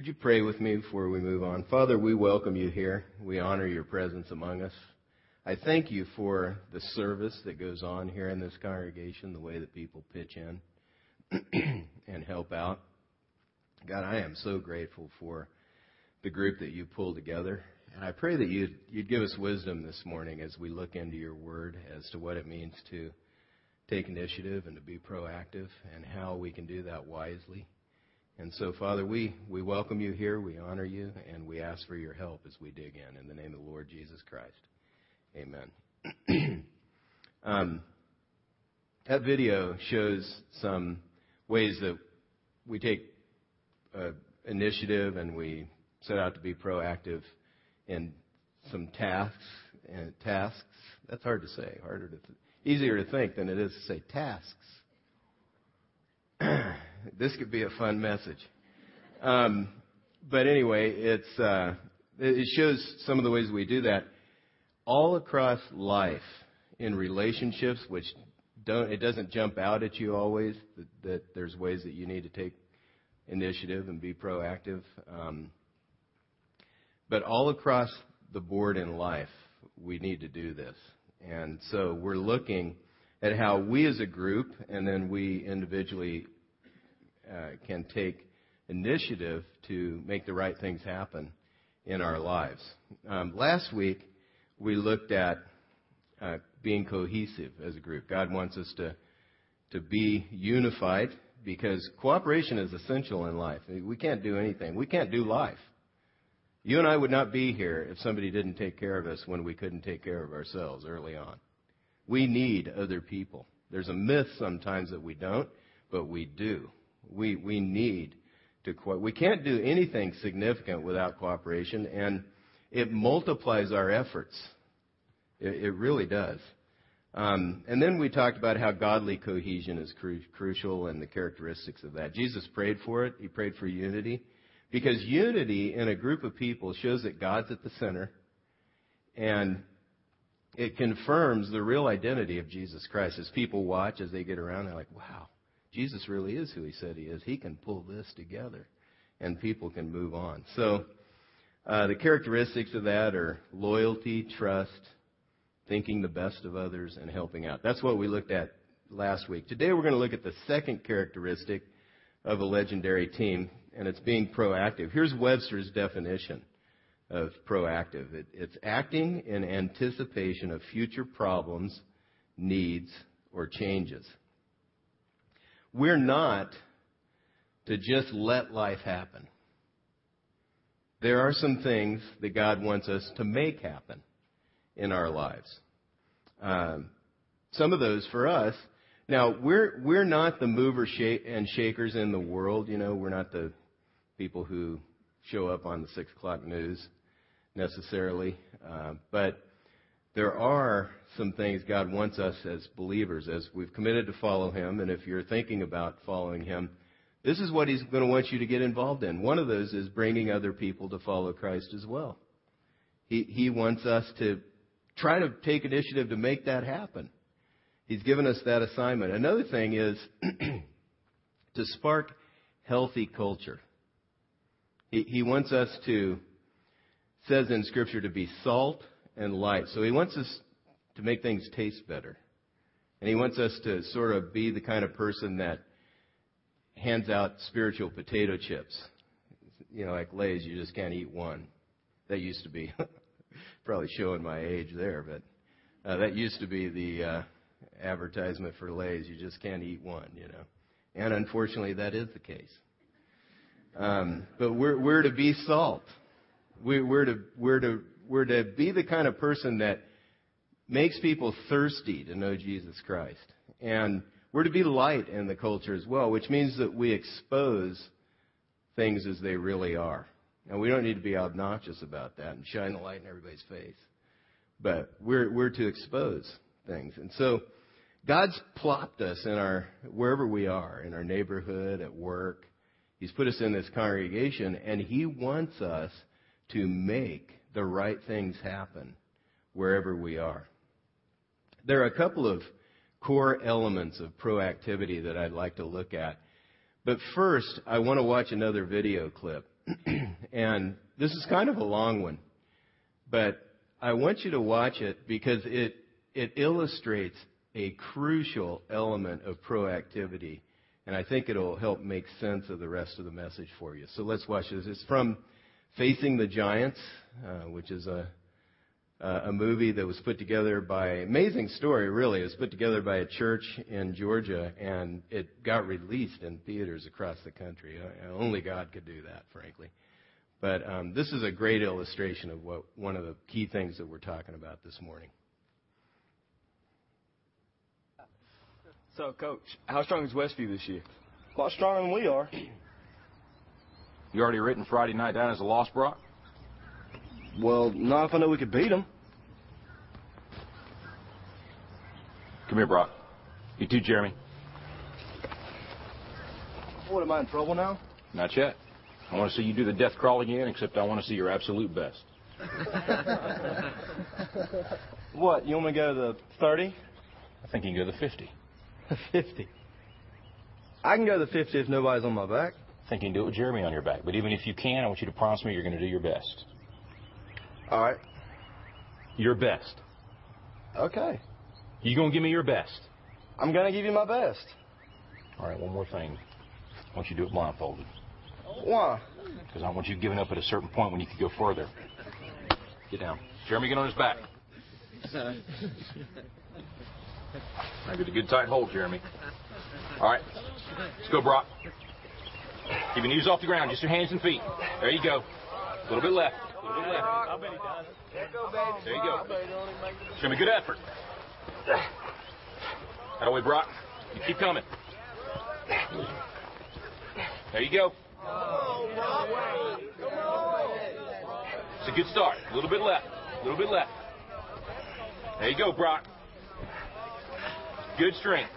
Would you pray with me before we move on? Father, we welcome you here. We honor your presence among us. I thank you for the service that goes on here in this congregation, the way that people pitch in and help out. God, I am so grateful for the group that you pull together. And I pray that you'd, you'd give us wisdom this morning as we look into your word as to what it means to take initiative and to be proactive and how we can do that wisely. And so, Father, we, we welcome you here, we honor you, and we ask for your help as we dig in. In the name of the Lord Jesus Christ. Amen. um, that video shows some ways that we take uh, initiative and we set out to be proactive in some tasks and tasks. That's hard to say, harder to, th- easier to think than it is to say tasks. this could be a fun message. Um, but anyway, it's uh, it shows some of the ways we do that all across life in relationships, which don't it doesn't jump out at you always that, that there's ways that you need to take initiative and be proactive. Um, but all across the board in life, we need to do this. And so we're looking at how we as a group and then we individually uh, can take initiative to make the right things happen in our lives. Um, last week, we looked at uh, being cohesive as a group. God wants us to, to be unified because cooperation is essential in life. We can't do anything. We can't do life. You and I would not be here if somebody didn't take care of us when we couldn't take care of ourselves early on. We need other people. There's a myth sometimes that we don't, but we do. We, we need to, we can't do anything significant without cooperation, and it multiplies our efforts. It, it really does. Um, and then we talked about how godly cohesion is cru- crucial and the characteristics of that. Jesus prayed for it. He prayed for unity. Because unity in a group of people shows that God's at the center and it confirms the real identity of Jesus Christ. As people watch, as they get around, they're like, wow, Jesus really is who he said he is. He can pull this together and people can move on. So, uh, the characteristics of that are loyalty, trust, thinking the best of others, and helping out. That's what we looked at last week. Today we're going to look at the second characteristic of a legendary team, and it's being proactive. Here's Webster's definition of proactive it, it's acting in anticipation of future problems, needs, or changes. We're not to just let life happen. There are some things that God wants us to make happen in our lives. Um, some of those for us. Now we're we're not the mover and shakers in the world. You know, we're not the people who show up on the six o'clock news necessarily, uh, but there are some things God wants us as believers, as we've committed to follow Him, and if you're thinking about following Him, this is what He's going to want you to get involved in. One of those is bringing other people to follow Christ as well. He, he wants us to try to take initiative to make that happen. He's given us that assignment. Another thing is to spark healthy culture. He, he wants us to, says in Scripture, to be salt and light. So he wants us to make things taste better. And he wants us to sort of be the kind of person that hands out spiritual potato chips. You know, like Lay's, you just can't eat one. That used to be, probably showing my age there, but uh, that used to be the uh, advertisement for Lay's. You just can't eat one, you know. And unfortunately, that is the case. Um, but we're, we're to be salt. We, we're to, we're to, we're to be the kind of person that makes people thirsty to know Jesus Christ. And we're to be light in the culture as well, which means that we expose things as they really are. Now, we don't need to be obnoxious about that and shine the light in everybody's face. But we're, we're to expose things. And so, God's plopped us in our, wherever we are, in our neighborhood, at work. He's put us in this congregation, and He wants us to make the right things happen wherever we are. There are a couple of core elements of proactivity that I'd like to look at. But first, I want to watch another video clip. and this is kind of a long one, but I want you to watch it because it, it illustrates a crucial element of proactivity. And I think it'll help make sense of the rest of the message for you. So let's watch this. It's from Facing the Giants, which is a, uh, a movie that was put together by, amazing story really, it was put together by a church in Georgia and it got released in theaters across the country. Uh, only God could do that, frankly. But um, this is a great illustration of what one of the key things that we're talking about this morning. So, Coach, how strong is Westview this year? A lot stronger than we are. You already written Friday night down as a loss, Brock? Well, not if I know we could beat them. Come here, Brock. You too, Jeremy. What, am I in trouble now? Not yet. I want to see you do the death crawl again, except I want to see your absolute best. what, you want me to go to the 30? I think you can go to the 50. 50. I can go to the 50 if nobody's on my back. I think you can do it with Jeremy on your back. But even if you can, I want you to promise me you're going to do your best. All right. Your best. Okay. You going to give me your best? I'm going to give you my best. All right, one more thing. I want you to do it blindfolded. Why? Because I want you giving up at a certain point when you could go further. Get down. Jeremy, get on his back. I get a good tight hold, Jeremy. All right. Let's go, Brock. Keep your knees off the ground, just your hands and feet. There you go. A little bit left. A little bit left. There you go. Show me good effort. That away, Brock. You keep coming. There you go. It's a good start. A little bit left. A little bit left. There you go, Brock. Good strength.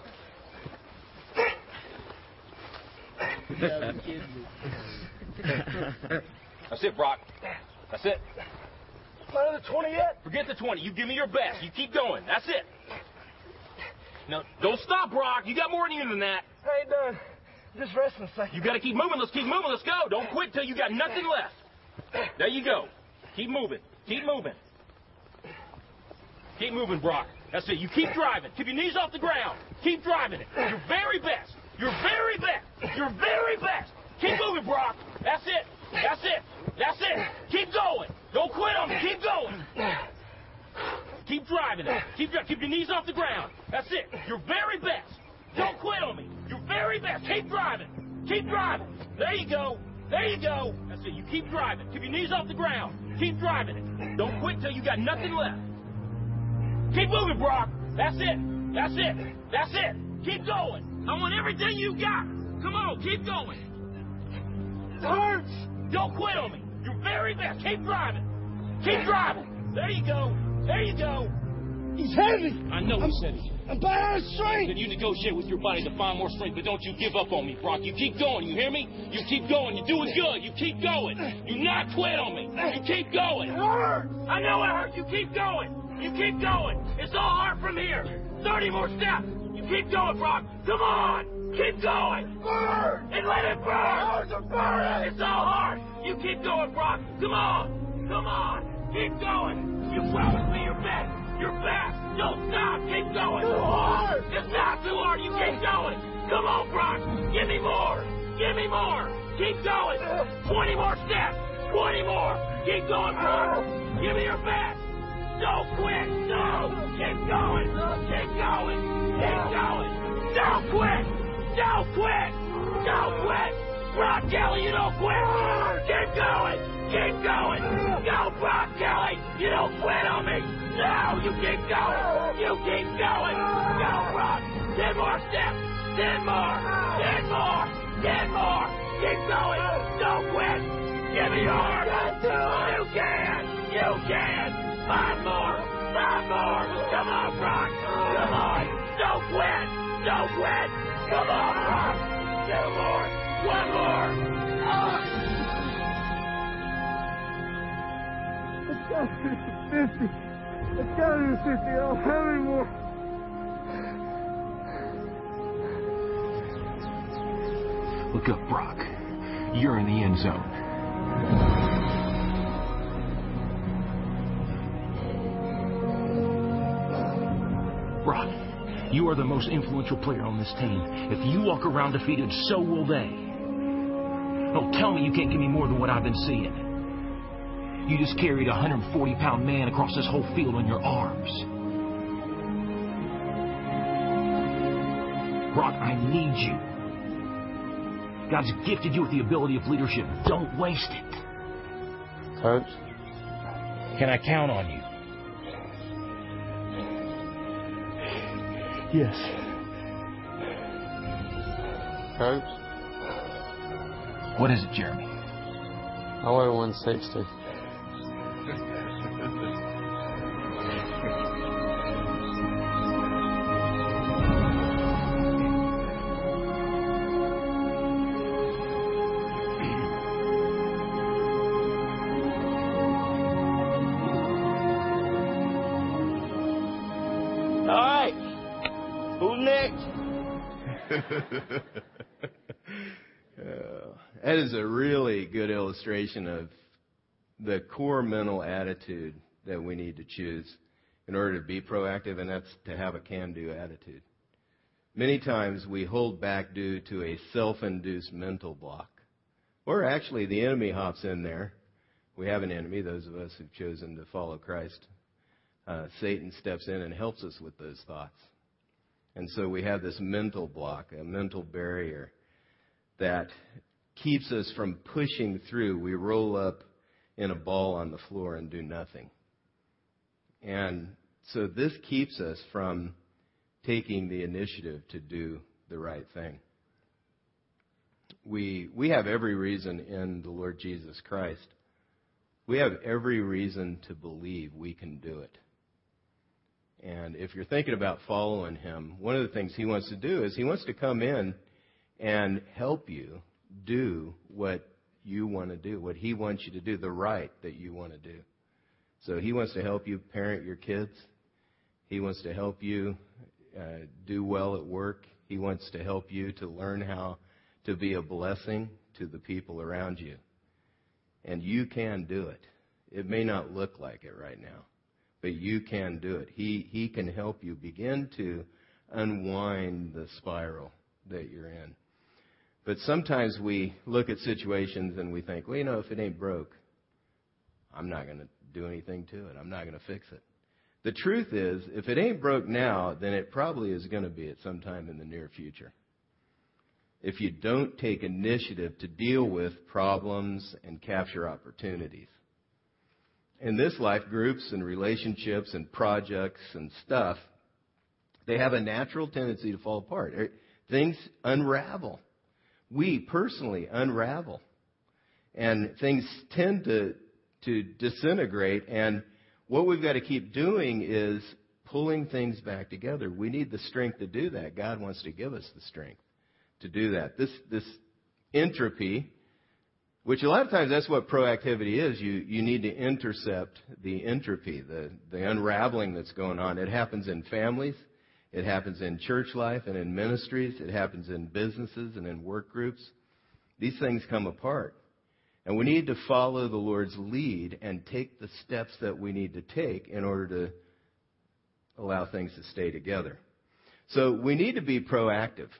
That's it, Brock. That's it. Not at the 20 yet? Forget the 20. You give me your best. You keep going. That's it. No, don't stop, Brock. You got more in you than that. I ain't done. Just resting a second. You got to keep moving. Let's keep moving. Let's go. Don't quit till you got nothing left. There you go. Keep moving. Keep moving. Keep moving, Brock. That's it. You keep driving. Keep your knees off the ground. Keep driving it. Your very best. Your very best. Your very best. Keep moving, Brock. That's it. That's it. That's it. Keep going. Don't quit on me. Keep going. Keep driving it. Keep keep your knees off the ground. That's it. Your very best. Don't quit on me. Your very best. Keep driving. Keep driving. There you go. There you go. That's it. You keep driving. Keep your knees off the ground. Keep driving it. Don't quit till you got nothing left. Keep moving, Brock. That's it. That's it. That's it. Keep going. I want everything you got. Come on, keep going. It hurts. Don't quit on me. Your very best. Keep driving. Keep driving. There you go. There you go. He's heavy. I know I'm, he's heavy. I'm bad of strength. Then you negotiate with your body to find more strength, but don't you give up on me, Brock. You keep going. You hear me? You keep going. You're doing good. You keep going. You not quit on me. You keep going. It hurts. I know it hurts. You keep going. You keep going. It's all hard from here. 30 more steps. You keep going, Brock. Come on. Keep going. Burn. And let it burn. To burn it. It's all hard. You keep going, Brock. Come on. Come on. Keep going. You promised me your best. Your best. Don't stop. Keep going. Too hard. It's not too hard. You keep going. Come on, Brock. Give me more. Give me more. Keep going. 20 more steps. 20 more. Keep going, Brock. Give me your best. Don't quit. No. Keep going. Keep going. Keep going. Don't quit. Don't quit. Don't quit. Brock Kelly, you don't quit. Keep going. Keep going. Go, Brock Kelly. You don't quit on me. No, you keep going. You keep going. Go, Brock. Ten more steps. Ten more. Ten more. Ten more. Keep going. Don't quit. Give me your heart. You can. You can. Five more. Five more. Come on, Brock. Come on. Don't quit. Don't quit. Come on! Two more! One more! 50. To 50. I don't have. Look up, Brock. You're in the end zone. Brock you are the most influential player on this team. If you walk around defeated, so will they. Don't tell me you can't give me more than what I've been seeing. You just carried a 140 pound man across this whole field on your arms. Brock, I need you. God's gifted you with the ability of leadership. Don't waste it. Coach? Can I count on you? Yes. Coach? What is it, Jeremy? I weigh 160. Illustration of the core mental attitude that we need to choose in order to be proactive, and that's to have a can do attitude. Many times we hold back due to a self induced mental block. Or actually, the enemy hops in there. We have an enemy, those of us who've chosen to follow Christ. Uh, Satan steps in and helps us with those thoughts. And so we have this mental block, a mental barrier that keeps us from pushing through. We roll up in a ball on the floor and do nothing. And so this keeps us from taking the initiative to do the right thing. We, we have every reason in the Lord Jesus Christ. We have every reason to believe we can do it. And if you're thinking about following him, one of the things he wants to do is he wants to come in and help you do what you want to do, what he wants you to do, the right that you want to do. So he wants to help you parent your kids. He wants to help you uh, do well at work. He wants to help you to learn how to be a blessing to the people around you. And you can do it. It may not look like it right now, but you can do it. He, he can help you begin to unwind the spiral that you're in. But sometimes we look at situations and we think, well, you know, if it ain't broke, I'm not going to do anything to it. I'm not going to fix it. The truth is, if it ain't broke now, then it probably is going to be at some time in the near future. If you don't take initiative to deal with problems and capture opportunities. In this life, groups and relationships and projects and stuff, they have a natural tendency to fall apart. Er, things unravel we personally unravel. And things tend to, to disintegrate. And what we've got to keep doing is pulling things back together. We need the strength to do that. God wants to give us the strength to do that. This, this entropy, which a lot of times that's what proactivity is. You, you need to intercept the entropy, the, the unraveling that's going on. It happens in families. It happens in church life and in ministries. It happens in businesses and in work groups. These things come apart. And we need to follow the Lord's lead and take the steps that we need to take in order to allow things to stay together. So we need to be proactive.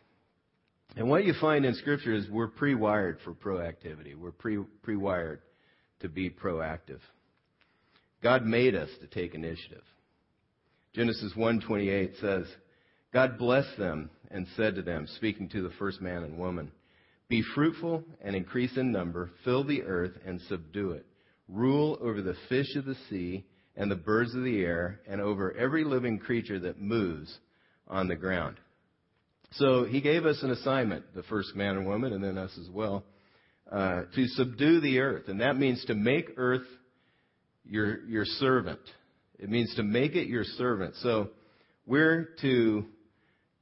And what you find in Scripture is we're pre-wired for proactivity. We're pre- pre-wired to be proactive. God made us to take initiative. Genesis 1:28 says, God blessed them and said to them, speaking to the first man and woman, Be fruitful and increase in number, fill the earth and subdue it. Rule over the fish of the sea and the birds of the air, and over every living creature that moves on the ground. So he gave us an assignment, the first man and woman, and then us as well, uh, to subdue the earth. And that means to make earth your, your servant. It means to make it your servant. So we're to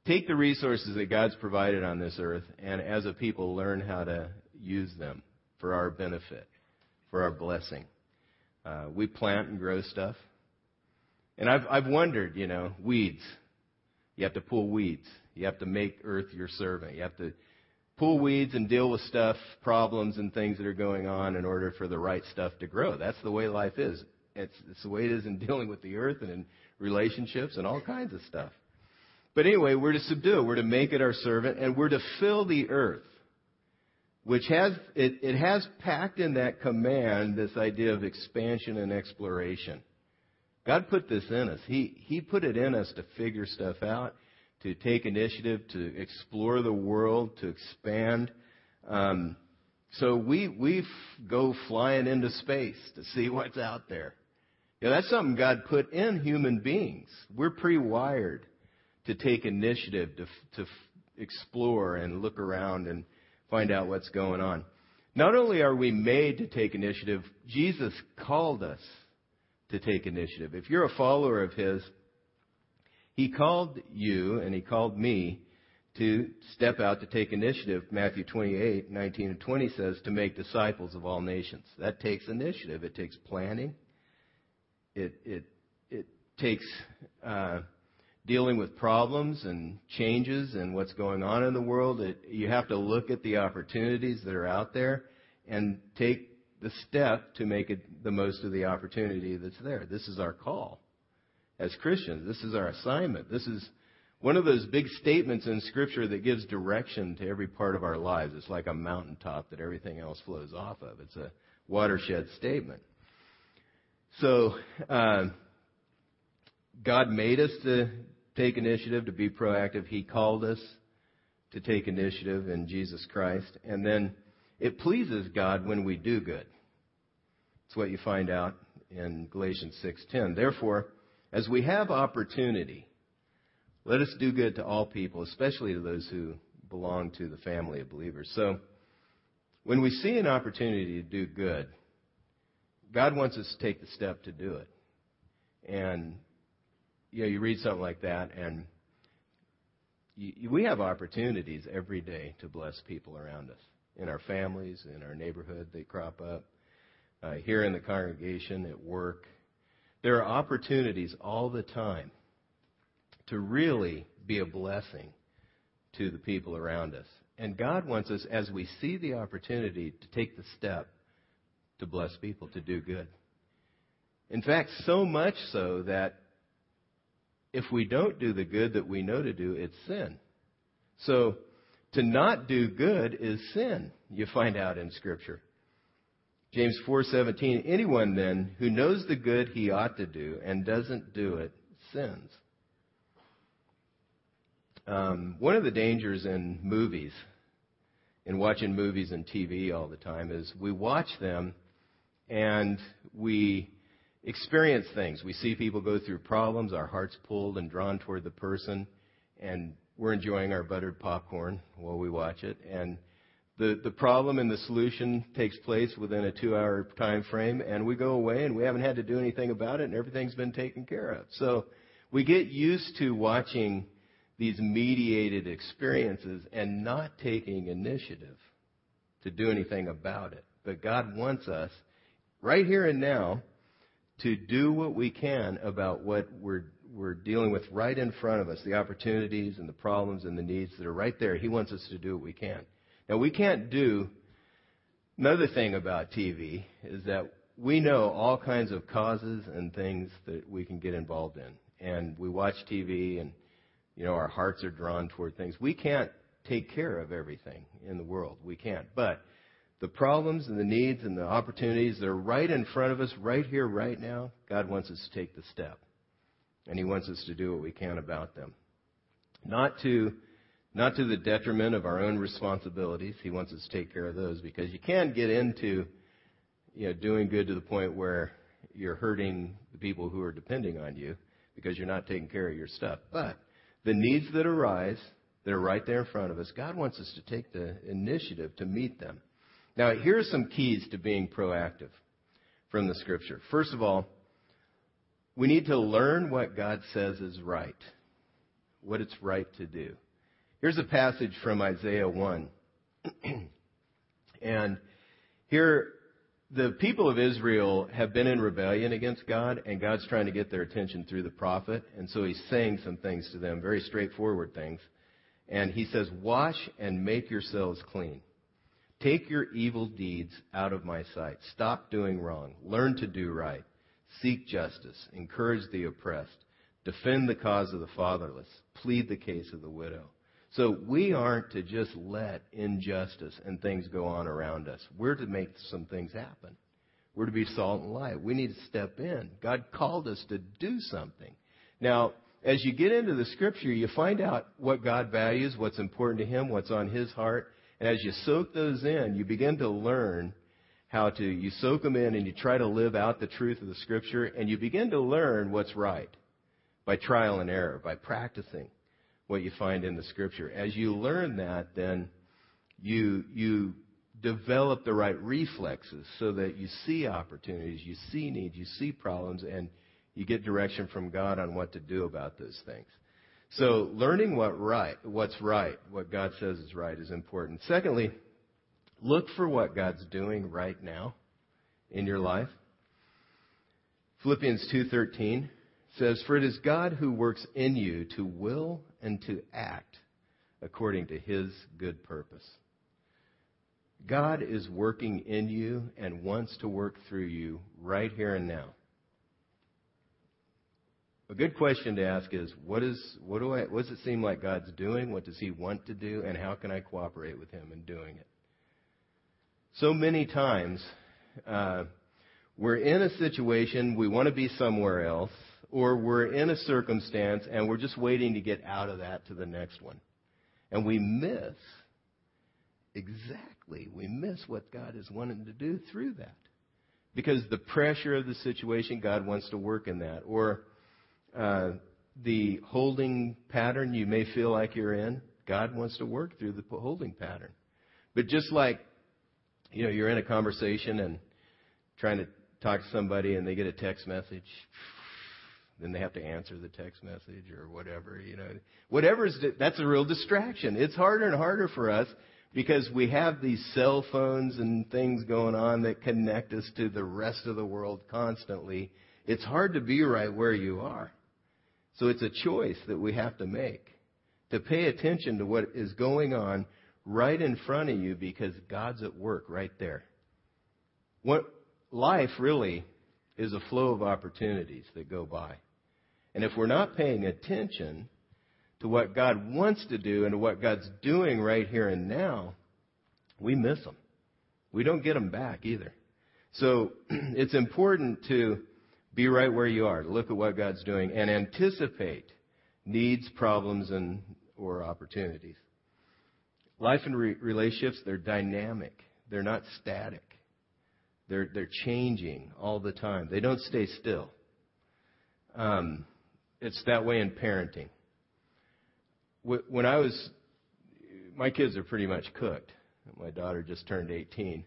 take the resources that God's provided on this earth and as a people learn how to use them for our benefit, for our blessing. Uh, we plant and grow stuff. And I've, I've wondered, you know, weeds. You have to pull weeds. You have to make earth your servant. You have to pull weeds and deal with stuff, problems and things that are going on in order for the right stuff to grow. That's the way life is. It's, it's the way it is in dealing with the earth and in relationships and all kinds of stuff. But anyway, we're to subdue it. We're to make it our servant, and we're to fill the earth, which has it, it has packed in that command this idea of expansion and exploration. God put this in us. He He put it in us to figure stuff out, to take initiative, to explore the world, to expand. Um, so we we f- go flying into space to see what's out there. You know, that's something God put in human beings. We're pre-wired to take initiative, to, to explore and look around and find out what's going on. Not only are we made to take initiative, Jesus called us to take initiative. If you're a follower of His, He called you and He called me to step out to take initiative. Matthew 28, 19 and 20 says to make disciples of all nations. That takes initiative. It takes planning. It, it, it takes uh, dealing with problems and changes and what's going on in the world, it, you have to look at the opportunities that are out there and take the step to make it the most of the opportunity that's there. This is our call as Christians. This is our assignment. This is one of those big statements in Scripture that gives direction to every part of our lives. It's like a mountaintop that everything else flows off of. It's a watershed statement. So, uh, God made us to take initiative, to be proactive. He called us to take initiative in Jesus Christ. And then it pleases God when we do good. It's what you find out in Galatians 6:10. Therefore, as we have opportunity, let us do good to all people, especially to those who belong to the family of believers. So, when we see an opportunity to do good, God wants us to take the step to do it. And you know, you read something like that, and you, we have opportunities every day to bless people around us in our families, in our neighborhood. They crop up uh, here in the congregation, at work. There are opportunities all the time to really be a blessing to the people around us. And God wants us, as we see the opportunity, to take the step to bless people, to do good. In fact, so much so that if we don't do the good that we know to do, it's sin. So, to not do good is sin, you find out in Scripture. James 4:17 Anyone then who knows the good he ought to do and doesn't do it sins. Um, one of the dangers in movies, in watching movies and TV all the time, is we watch them and we experience things. We see people go through problems, our hearts pulled and drawn toward the person, and we're enjoying our buttered popcorn while we watch it. And the, the problem and the solution takes place within a two hour time frame, and we go away and we haven't had to do anything about it, and everything's been taken care of. So we get used to watching these mediated experiences and not taking initiative to do anything about it. But God wants us right here and now to do what we can about what we're, we're dealing with right in front of us, the opportunities and the problems and the needs that are right there. He wants us to do what we can. Now, we can't do another thing about TV is that we know all kinds of causes and things that we can get involved in. And we watch TV and, you know, our hearts are drawn toward things. We can't take care of everything in the world. We can't. But the problems and the needs and the opportunities that are right in front of us, right here, right now, God wants us to take the step. And He wants us to do what we can about them. Not to, not to the detriment of our own responsibilities. He wants us to take care of those because you can get into, you know, doing good to the point where you're hurting the people who are depending on you because you're not taking care of your stuff. But the needs that arise, that are right there in front of us, God wants us to take the initiative to meet them. Now, here are some keys to being proactive from the scripture. First of all, we need to learn what God says is right, what it's right to do. Here's a passage from Isaiah 1. and here, the people of Israel have been in rebellion against God, and God's trying to get their attention through the prophet. And so he's saying some things to them, very straightforward things. And he says, Wash and make yourselves clean. Take your evil deeds out of my sight. Stop doing wrong. Learn to do right. Seek justice. Encourage the oppressed. defend the cause of the fatherless, plead the case of the widow. So we aren't to just let injustice and things go on around us. We're to make some things happen. We're to be salt and light. We need to step in. God called us to do something. Now, as you get into the scripture, you find out what God values, what's important to Him, what's on His heart. As you soak those in, you begin to learn how to, you soak them in and you try to live out the truth of the scripture and you begin to learn what's right by trial and error, by practicing what you find in the scripture. As you learn that, then you, you develop the right reflexes so that you see opportunities, you see needs, you see problems, and you get direction from God on what to do about those things. So learning what right, what's right, what God says is right is important. Secondly, Look for what God's doing right now in your life. Philippians 2:13 says, "For it is God who works in you to will and to act according to his good purpose." God is working in you and wants to work through you right here and now. A good question to ask is, what, is, what, do I, what does it seem like God's doing? What does He want to do? And how can I cooperate with Him in doing it? So many times, uh, we're in a situation, we want to be somewhere else, or we're in a circumstance and we're just waiting to get out of that to the next one. And we miss, exactly, we miss what God is wanting to do through that. Because the pressure of the situation, God wants to work in that. Or uh, the holding pattern you may feel like you're in, God wants to work through the holding pattern. But just like you know, you're in a conversation and trying to talk to somebody and they get a text message. Then they have to answer the text message or whatever, you know. Whatever's, that's a real distraction. It's harder and harder for us because we have these cell phones and things going on that connect us to the rest of the world constantly. It's hard to be right where you are. So it's a choice that we have to make to pay attention to what is going on right in front of you because God's at work right there. What life really is a flow of opportunities that go by. And if we're not paying attention to what God wants to do and to what God's doing right here and now, we miss them. We don't get them back either. So it's important to be right where you are, look at what God's doing and anticipate needs, problems, and or opportunities. Life and re- relationships, they're dynamic. They're not static. They're, they're changing all the time. They don't stay still. Um, it's that way in parenting. When I was, my kids are pretty much cooked. My daughter just turned 18.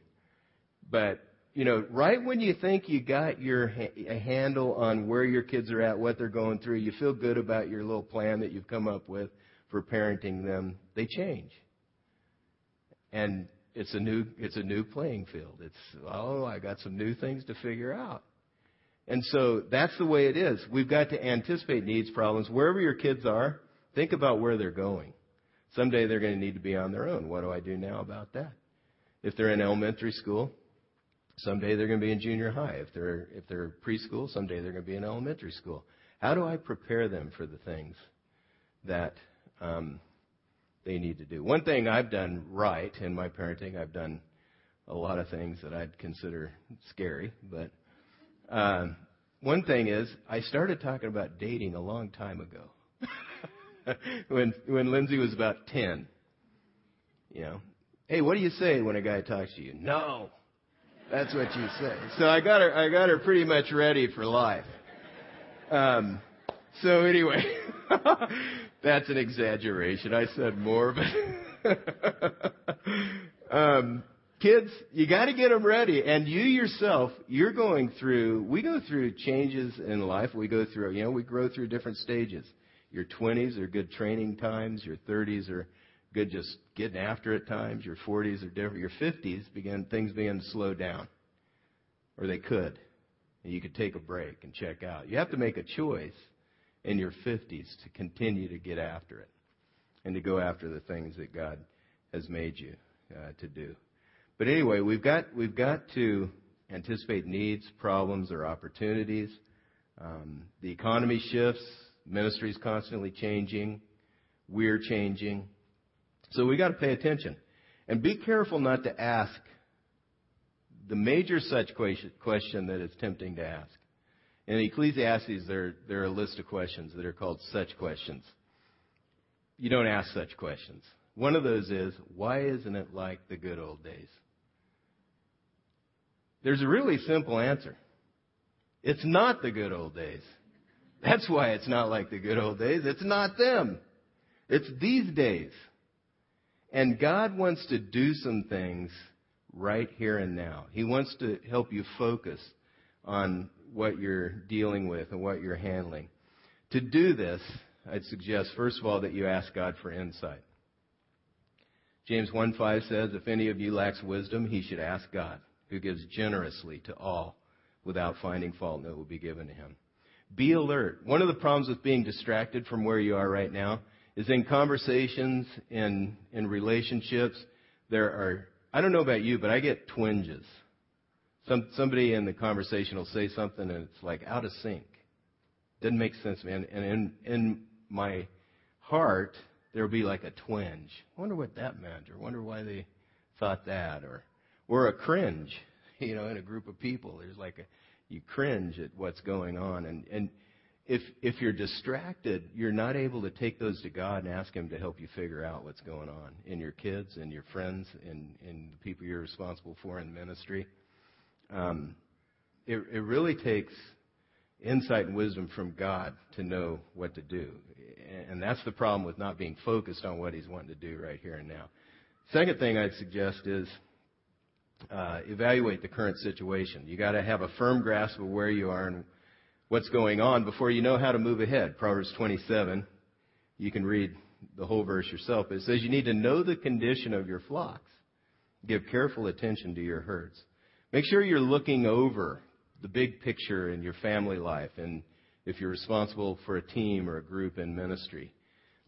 But, you know, right when you think you got your ha- a handle on where your kids are at, what they're going through, you feel good about your little plan that you've come up with for parenting them, they change and it's a new it's a new playing field. It's oh, I got some new things to figure out. And so that's the way it is. We've got to anticipate needs, problems. Wherever your kids are, think about where they're going. Someday they're going to need to be on their own. What do I do now about that? If they're in elementary school, someday they're going to be in junior high. If they're if they're preschool, someday they're going to be in elementary school. How do I prepare them for the things that um, they need to do. One thing I've done right in my parenting, I've done a lot of things that I'd consider scary, but uh, one thing is I started talking about dating a long time ago. when when Lindsay was about ten. You know, hey, what do you say when a guy talks to you? No. That's what you say. So I got her I got her pretty much ready for life. Um so anyway, that's an exaggeration. I said more, but um, kids, you got to get them ready. And you yourself, you're going through. We go through changes in life. We go through. You know, we grow through different stages. Your 20s are good training times. Your 30s are good just getting after it times. Your 40s are different. Your 50s begin things begin to slow down, or they could. And you could take a break and check out. You have to make a choice in your 50s to continue to get after it and to go after the things that God has made you uh, to do. But anyway, we've got we've got to anticipate needs, problems, or opportunities. Um, the economy shifts. Ministry's constantly changing. We're changing. So we got to pay attention. And be careful not to ask the major such question that is tempting to ask. In Ecclesiastes, there, there are a list of questions that are called such questions. You don't ask such questions. One of those is, why isn't it like the good old days? There's a really simple answer. It's not the good old days. That's why it's not like the good old days. It's not them. It's these days. And God wants to do some things right here and now. He wants to help you focus on what you're dealing with and what you're handling. To do this, I'd suggest, first of all, that you ask God for insight. James 1:5 says, If any of you lacks wisdom, he should ask God, who gives generously to all without finding fault, and it will be given to him. Be alert. One of the problems with being distracted from where you are right now is in conversations, in, in relationships, there are, I don't know about you, but I get twinges. Some, somebody in the conversation will say something and it's like out of sync. Doesn't make sense, man. And in, in my heart, there'll be like a twinge. I wonder what that meant, or wonder why they thought that, or or a cringe. You know, in a group of people, there's like a you cringe at what's going on, and and if if you're distracted, you're not able to take those to God and ask Him to help you figure out what's going on in your kids and your friends and in the people you're responsible for in ministry. Um, it, it really takes insight and wisdom from God to know what to do. And that's the problem with not being focused on what He's wanting to do right here and now. Second thing I'd suggest is uh, evaluate the current situation. You got to have a firm grasp of where you are and what's going on before you know how to move ahead. Proverbs 27. You can read the whole verse yourself. It says you need to know the condition of your flocks. Give careful attention to your herds. Make sure you're looking over the big picture in your family life and if you're responsible for a team or a group in ministry.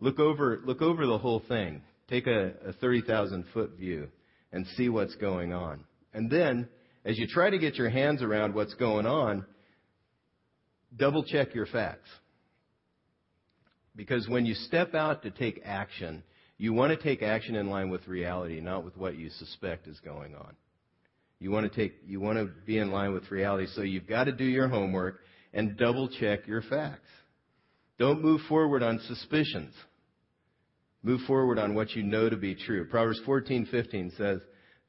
Look over, look over the whole thing. Take a, a 30,000 foot view and see what's going on. And then, as you try to get your hands around what's going on, double check your facts. Because when you step out to take action, you want to take action in line with reality, not with what you suspect is going on. You want to take, you want to be in line with reality. So you've got to do your homework and double check your facts. Don't move forward on suspicions. Move forward on what you know to be true. Proverbs 14:15 says,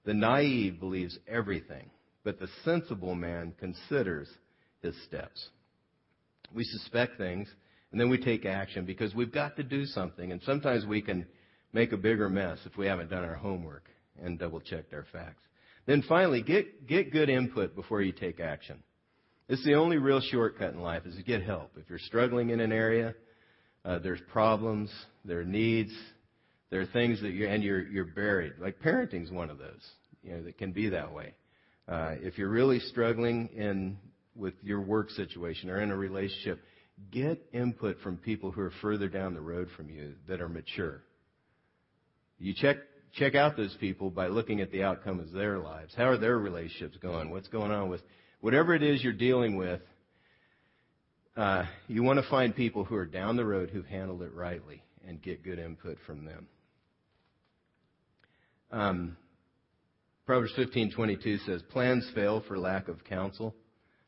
"The naive believes everything, but the sensible man considers his steps." We suspect things and then we take action because we've got to do something and sometimes we can make a bigger mess if we haven't done our homework and double checked our facts. Then finally, get, get good input before you take action. It's the only real shortcut in life is to get help. If you're struggling in an area, uh, there's problems, there are needs, there are things that you're, and you're, you're buried. Like parenting's one of those, you know, that can be that way. Uh, if you're really struggling in, with your work situation or in a relationship, get input from people who are further down the road from you that are mature. You check check out those people by looking at the outcome of their lives. How are their relationships going? What's going on with whatever it is you're dealing with? Uh, you want to find people who are down the road who've handled it rightly and get good input from them. Um, Proverbs 15:22 says, "Plans fail for lack of counsel,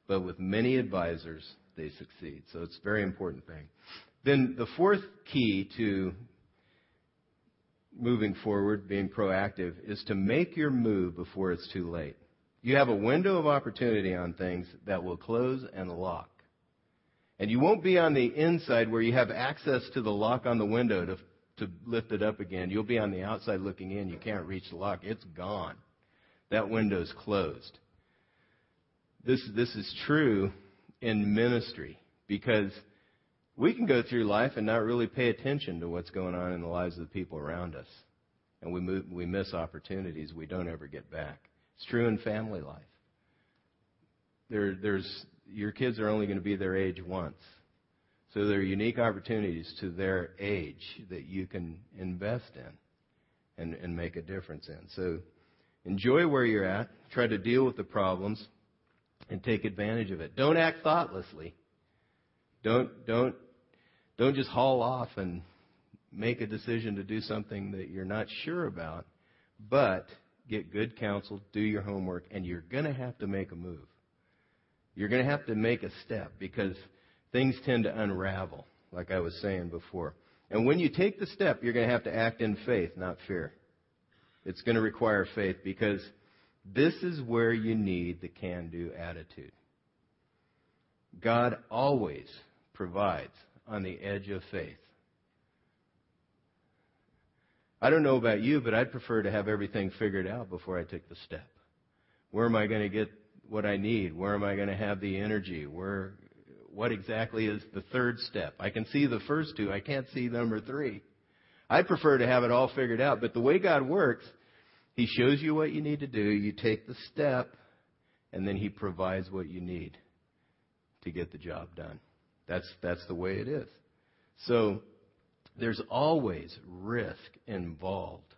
but with many advisors they succeed." So it's a very important thing. Then the fourth key to moving forward, being proactive, is to make your move before it's too late. You have a window of opportunity on things that will close and lock. And you won't be on the inside where you have access to the lock on the window to, to lift it up again. You'll be on the outside looking in. You can't reach the lock. It's gone. That window's closed. This, this is true in ministry because we can go through life and not really pay attention to what's going on in the lives of the people around us. And we, move, we miss opportunities we don't ever get back. It's true in family life. There, there's, your kids are only going to be their age once. So there are unique opportunities to their age that you can invest in and, and make a difference in. So enjoy where you're at. Try to deal with the problems and take advantage of it. Don't act thoughtlessly. Don't, don't, Don't just haul off and make a decision to do something that you're not sure about, but get good counsel, do your homework, and you're going to have to make a move. You're going to have to make a step because things tend to unravel, like I was saying before. And when you take the step, you're going to have to act in faith, not fear. It's going to require faith because this is where you need the can do attitude. God always provides on the edge of faith. I don't know about you, but I'd prefer to have everything figured out before I take the step. Where am I going to get what I need? Where am I going to have the energy? Where, what exactly is the third step? I can see the first two. I can't see number three. I prefer to have it all figured out. But the way God works, He shows you what you need to do. You take the step, and then He provides what you need to get the job done. That's, that's the way it is. So there's always risk involved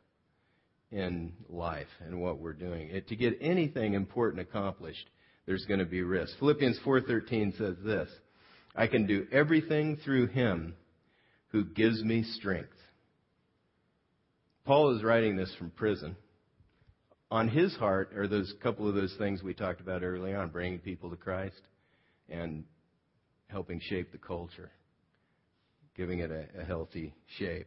in life and what we're doing. It, to get anything important accomplished, there's going to be risk. Philippians 4:13 says this, I can do everything through him who gives me strength. Paul is writing this from prison. On his heart are those couple of those things we talked about early on, bringing people to Christ and helping shape the culture, giving it a, a healthy shape.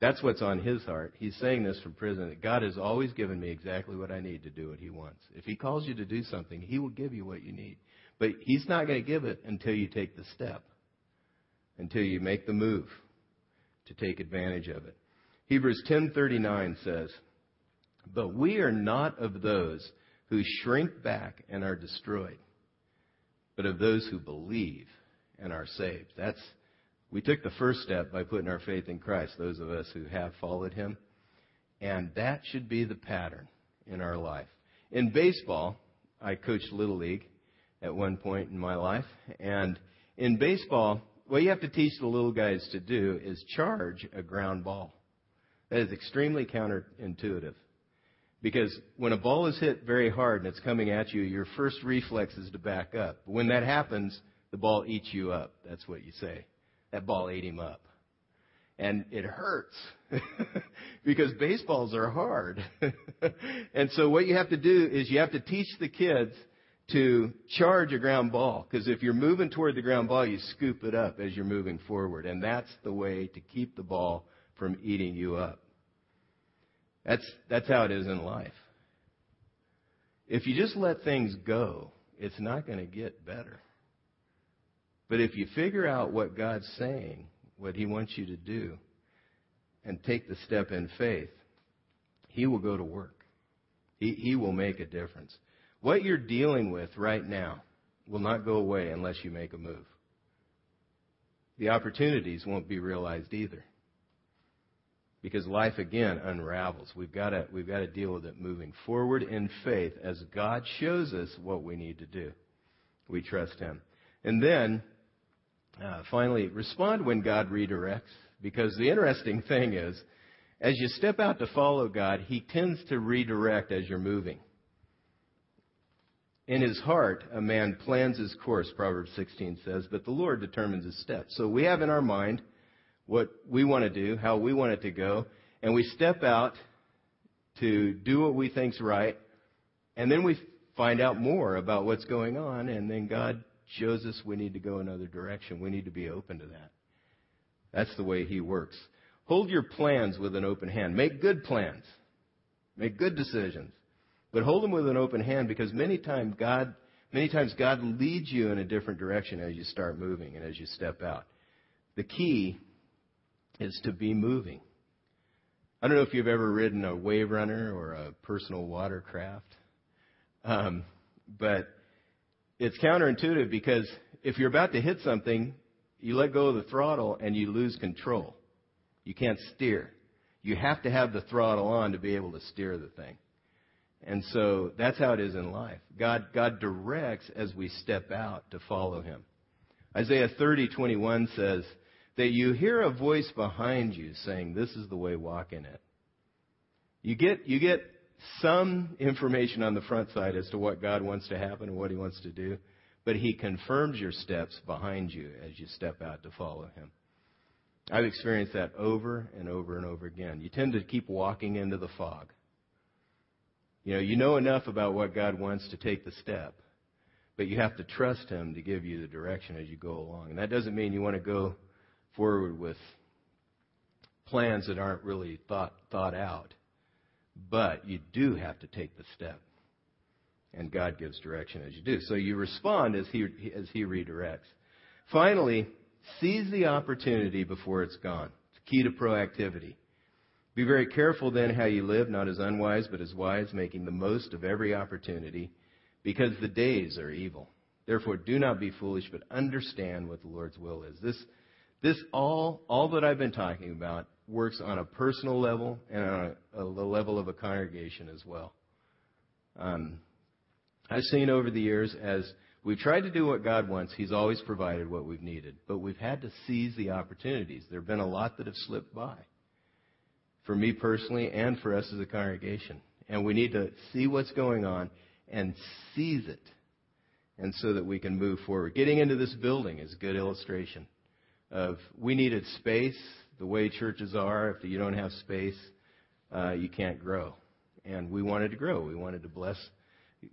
That's what's on his heart. He's saying this from prison that God has always given me exactly what I need to do what he wants. If he calls you to do something, he will give you what you need. But he's not going to give it until you take the step, until you make the move to take advantage of it. Hebrews 10:39 says, "But we are not of those who shrink back and are destroyed, but of those who believe and are saved." That's we took the first step by putting our faith in Christ, those of us who have followed him. And that should be the pattern in our life. In baseball, I coached Little League at one point in my life. And in baseball, what you have to teach the little guys to do is charge a ground ball. That is extremely counterintuitive. Because when a ball is hit very hard and it's coming at you, your first reflex is to back up. When that happens, the ball eats you up. That's what you say that ball ate him up. And it hurts because baseballs are hard. and so what you have to do is you have to teach the kids to charge a ground ball because if you're moving toward the ground ball, you scoop it up as you're moving forward. And that's the way to keep the ball from eating you up. That's, that's how it is in life. If you just let things go, it's not going to get better. But if you figure out what God's saying, what He wants you to do, and take the step in faith, He will go to work. He, he will make a difference. What you're dealing with right now will not go away unless you make a move. The opportunities won't be realized either. Because life again unravels. We've got to, we've got to deal with it moving forward in faith as God shows us what we need to do. We trust Him. And then uh, finally, respond when God redirects. Because the interesting thing is, as you step out to follow God, He tends to redirect as you're moving. In his heart, a man plans his course, Proverbs 16 says, but the Lord determines his steps. So we have in our mind what we want to do, how we want it to go, and we step out to do what we think's right, and then we find out more about what's going on, and then God shows us we need to go another direction. We need to be open to that. That's the way He works. Hold your plans with an open hand. Make good plans. Make good decisions. But hold them with an open hand because many times God, many times God leads you in a different direction as you start moving and as you step out. The key is to be moving. I don't know if you've ever ridden a wave runner or a personal watercraft, um, but it's counterintuitive because if you're about to hit something, you let go of the throttle and you lose control. You can't steer. You have to have the throttle on to be able to steer the thing. And so that's how it is in life. God, God directs as we step out to follow Him. Isaiah 30:21 says that you hear a voice behind you saying, "This is the way, walk in it." You get you get some information on the front side as to what God wants to happen and what He wants to do, but He confirms your steps behind you as you step out to follow Him. I've experienced that over and over and over again. You tend to keep walking into the fog. You know, you know enough about what God wants to take the step, but you have to trust Him to give you the direction as you go along. And that doesn't mean you want to go forward with plans that aren't really thought thought out, but you do have to take the step, and God gives direction as you do. So you respond as He as He redirects. Finally, seize the opportunity before it's gone. It's key to proactivity. Be very careful then how you live, not as unwise, but as wise, making the most of every opportunity, because the days are evil. Therefore, do not be foolish, but understand what the Lord's will is. This, this all, all that I've been talking about works on a personal level and on a, a level of a congregation as well. Um, I've seen over the years as we've tried to do what God wants, He's always provided what we've needed, but we've had to seize the opportunities. There have been a lot that have slipped by for me personally and for us as a congregation. And we need to see what's going on and seize it. And so that we can move forward. Getting into this building is a good illustration of we needed space the way churches are. If you don't have space, uh, you can't grow. And we wanted to grow. We wanted to bless.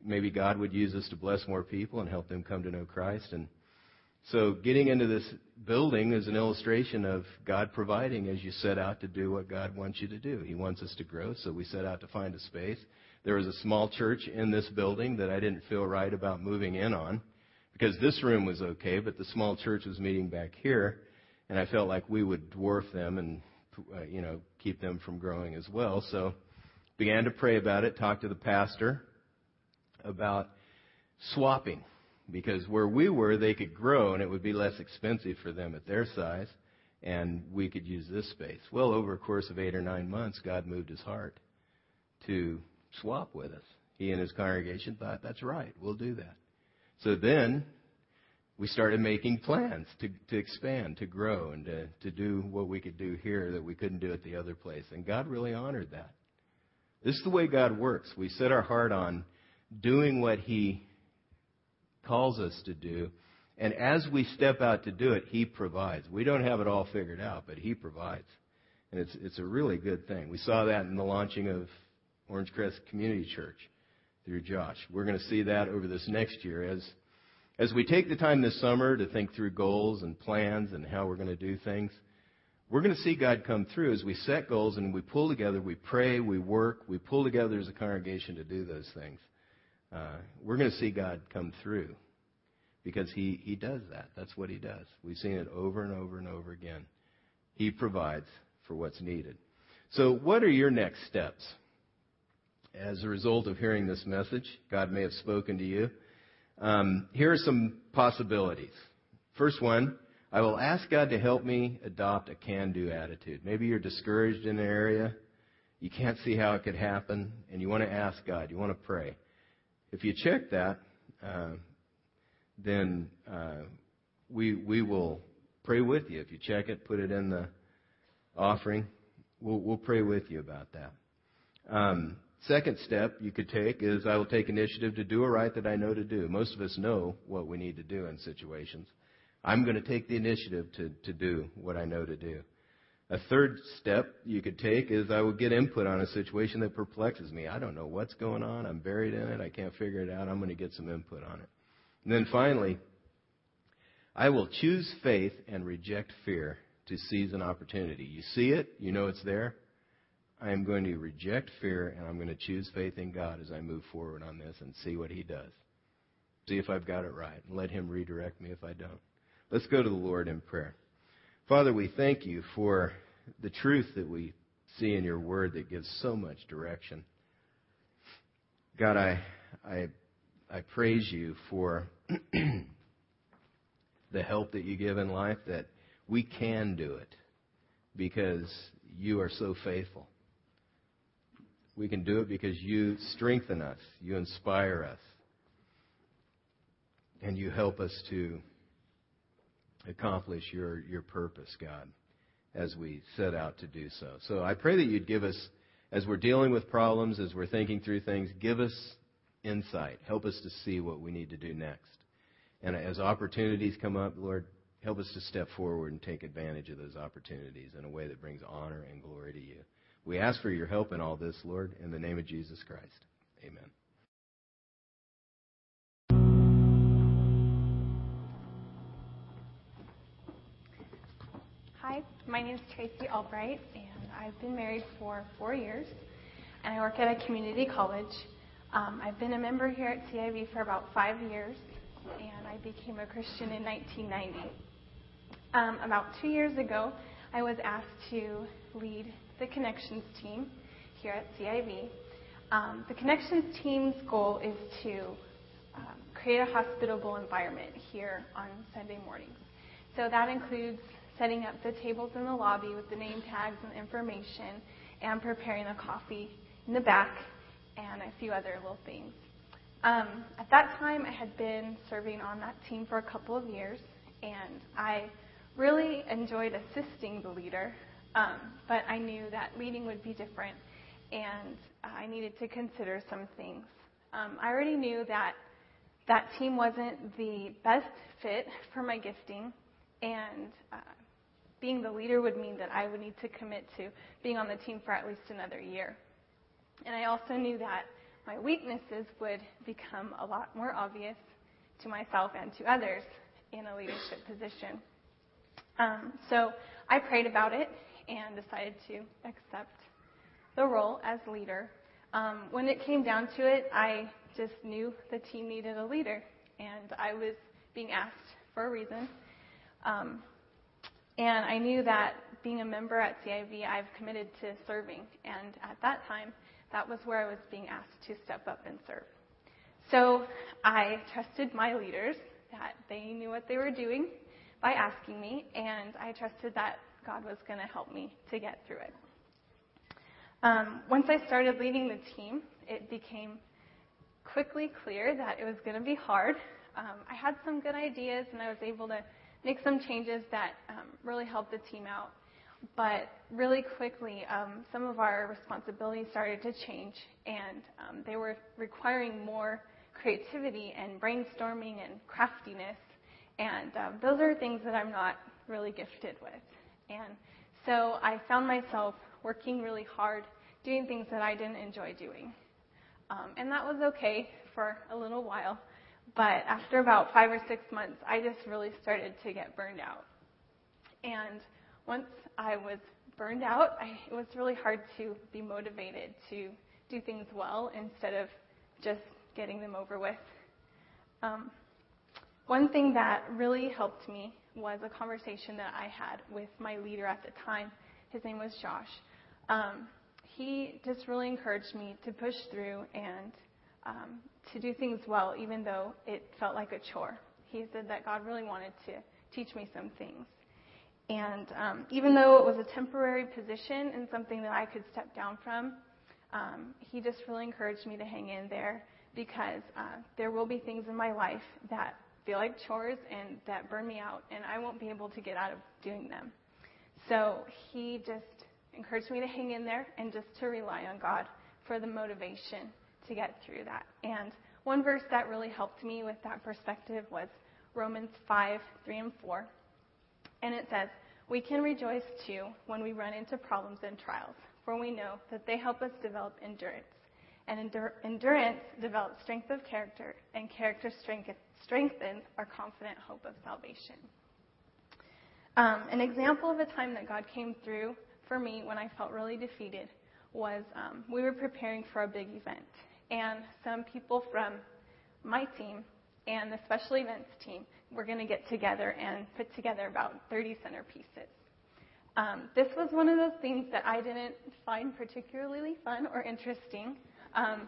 Maybe God would use us to bless more people and help them come to know Christ. And so getting into this building is an illustration of God providing as you set out to do what God wants you to do. He wants us to grow, so we set out to find a space. There was a small church in this building that I didn't feel right about moving in on because this room was okay, but the small church was meeting back here, and I felt like we would dwarf them and uh, you know keep them from growing as well. So began to pray about it, talked to the pastor about swapping because where we were, they could grow and it would be less expensive for them at their size, and we could use this space. Well, over a course of eight or nine months, God moved his heart to swap with us. He and his congregation thought, that's right, we'll do that. So then we started making plans to, to expand, to grow, and to, to do what we could do here that we couldn't do at the other place. And God really honored that. This is the way God works. We set our heart on doing what He calls us to do. And as we step out to do it, He provides. We don't have it all figured out, but He provides. And it's, it's a really good thing. We saw that in the launching of Orange Crest Community Church through Josh. We're going to see that over this next year as, as we take the time this summer to think through goals and plans and how we're going to do things. We're going to see God come through as we set goals and we pull together, we pray, we work, we pull together as a congregation to do those things uh, we're going to see God come through because he, he does that. That's what he does. We've seen it over and over and over again. He provides for what's needed. So, what are your next steps? As a result of hearing this message, God may have spoken to you. Um, here are some possibilities. First one, I will ask God to help me adopt a can do attitude. Maybe you're discouraged in an area, you can't see how it could happen, and you want to ask God, you want to pray. If you check that, uh, then uh, we we will pray with you. If you check it, put it in the offering. We'll we'll pray with you about that. Um, second step you could take is I will take initiative to do a right that I know to do. Most of us know what we need to do in situations. I'm going to take the initiative to to do what I know to do. A third step you could take is I will get input on a situation that perplexes me. I don't know what's going on. I'm buried in it. I can't figure it out. I'm going to get some input on it. And then finally, I will choose faith and reject fear to seize an opportunity. You see it, you know it's there. I am going to reject fear and I'm going to choose faith in God as I move forward on this and see what He does. See if I've got it right and let Him redirect me if I don't. Let's go to the Lord in prayer. Father, we thank you for the truth that we see in your word that gives so much direction. God, I, I, I praise you for the help that you give in life that we can do it because you are so faithful. We can do it because you strengthen us, you inspire us, and you help us to accomplish your, your purpose, God, as we set out to do so. So I pray that you'd give us, as we're dealing with problems, as we're thinking through things, give us insight. Help us to see what we need to do next. And as opportunities come up, Lord, help us to step forward and take advantage of those opportunities in a way that brings honor and glory to you. We ask for your help in all this, Lord, in the name of Jesus Christ. Amen. Hi, my name is Tracy Albright, and I've been married for four years, and I work at a community college. Um, I've been a member here at CIV for about five years, and I became a Christian in 1990. Um, about two years ago, I was asked to lead the Connections team here at CIV. Um, the Connections team's goal is to um, create a hospitable environment here on Sunday mornings. So that includes setting up the tables in the lobby with the name tags and information, and preparing the coffee in the back, and a few other little things. Um, at that time, I had been serving on that team for a couple of years, and I really enjoyed assisting the leader, um, but I knew that leading would be different, and I needed to consider some things. Um, I already knew that that team wasn't the best fit for my gifting, and uh, being the leader would mean that I would need to commit to being on the team for at least another year. And I also knew that my weaknesses would become a lot more obvious to myself and to others in a leadership position. Um, so I prayed about it and decided to accept the role as leader. Um, when it came down to it, I just knew the team needed a leader, and I was being asked for a reason. Um, and I knew that being a member at CIV, I've committed to serving. And at that time, that was where I was being asked to step up and serve. So I trusted my leaders that they knew what they were doing by asking me, and I trusted that God was going to help me to get through it. Um, once I started leading the team, it became quickly clear that it was going to be hard. Um, I had some good ideas, and I was able to make some changes that um, really helped the team out. But really quickly, um, some of our responsibilities started to change, and um, they were requiring more creativity and brainstorming and craftiness. And um, those are things that I'm not really gifted with. And so I found myself working really hard, doing things that I didn't enjoy doing. Um, and that was okay for a little while. But after about five or six months, I just really started to get burned out. And once I was burned out, I, it was really hard to be motivated to do things well instead of just getting them over with. Um, one thing that really helped me was a conversation that I had with my leader at the time. His name was Josh. Um, he just really encouraged me to push through and um, to do things well, even though it felt like a chore. He said that God really wanted to teach me some things. And um, even though it was a temporary position and something that I could step down from, um, he just really encouraged me to hang in there because uh, there will be things in my life that feel like chores and that burn me out, and I won't be able to get out of doing them. So he just encouraged me to hang in there and just to rely on God for the motivation to get through that. And one verse that really helped me with that perspective was Romans 5, 3 and 4. And it says, We can rejoice too when we run into problems and trials, for we know that they help us develop endurance. And endur- endurance develops strength of character, and character strengthens our confident hope of salvation. Um, an example of a time that God came through for me when I felt really defeated was um, we were preparing for a big event and some people from my team and the special events team were going to get together and put together about 30 centerpieces. Um, this was one of those things that I didn't find particularly fun or interesting, um,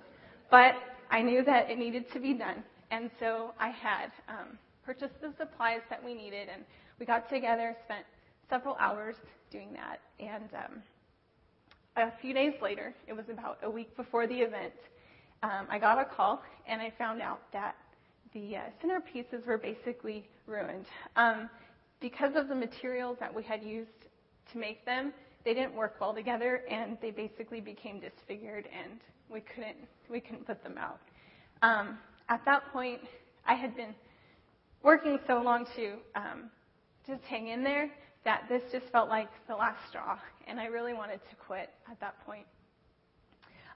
but I knew that it needed to be done. And so I had um, purchased the supplies that we needed, and we got together, spent several hours doing that. And um, a few days later, it was about a week before the event, um, I got a call and I found out that the uh, centerpieces were basically ruined. Um, because of the materials that we had used to make them, they didn't work well together and they basically became disfigured and we couldn't, we couldn't put them out. Um, at that point, I had been working so long to um, just hang in there, that this just felt like the last straw, and I really wanted to quit at that point.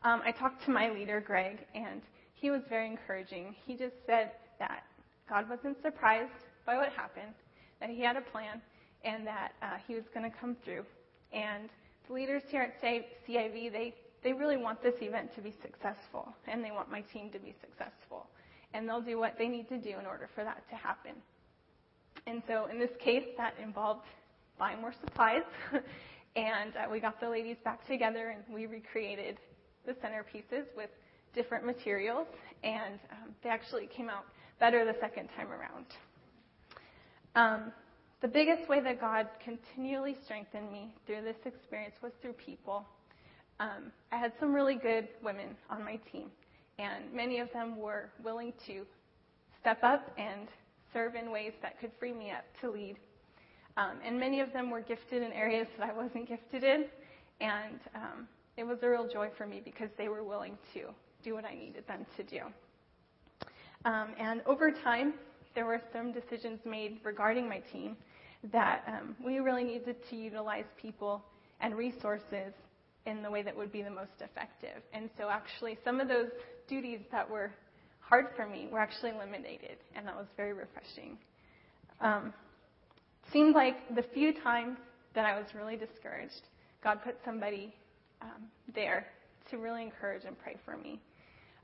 Um, I talked to my leader, Greg, and he was very encouraging. He just said that God wasn't surprised by what happened, that He had a plan, and that uh, He was going to come through. And the leaders here at CIV, they, they really want this event to be successful, and they want my team to be successful. And they'll do what they need to do in order for that to happen. And so in this case, that involved buying more supplies. and uh, we got the ladies back together and we recreated the centerpieces with different materials. And um, they actually came out better the second time around. Um, the biggest way that God continually strengthened me through this experience was through people. Um, I had some really good women on my team, and many of them were willing to step up and serve in ways that could free me up to lead. Um, and many of them were gifted in areas that I wasn't gifted in, and um, it was a real joy for me because they were willing to do what I needed them to do. Um, and over time, there were some decisions made regarding my team that um, we really needed to utilize people and resources in the way that would be the most effective. And so, actually, some of those duties that were hard for me were actually eliminated, and that was very refreshing. Um, seemed like the few times that I was really discouraged, God put somebody um, there to really encourage and pray for me.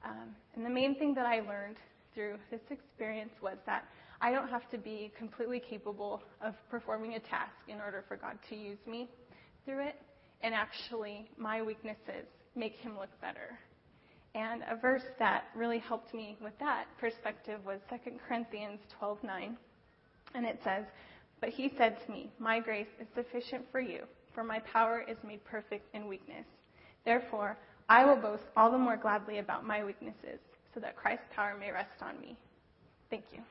Um, and the main thing that I learned through this experience was that I don't have to be completely capable of performing a task in order for God to use me through it. And actually, my weaknesses make Him look better. And a verse that really helped me with that perspective was 2 Corinthians 12:9. And it says, "But he said to me, my grace is sufficient for you, for my power is made perfect in weakness. Therefore, I will boast all the more gladly about my weaknesses, so that Christ's power may rest on me." Thank you.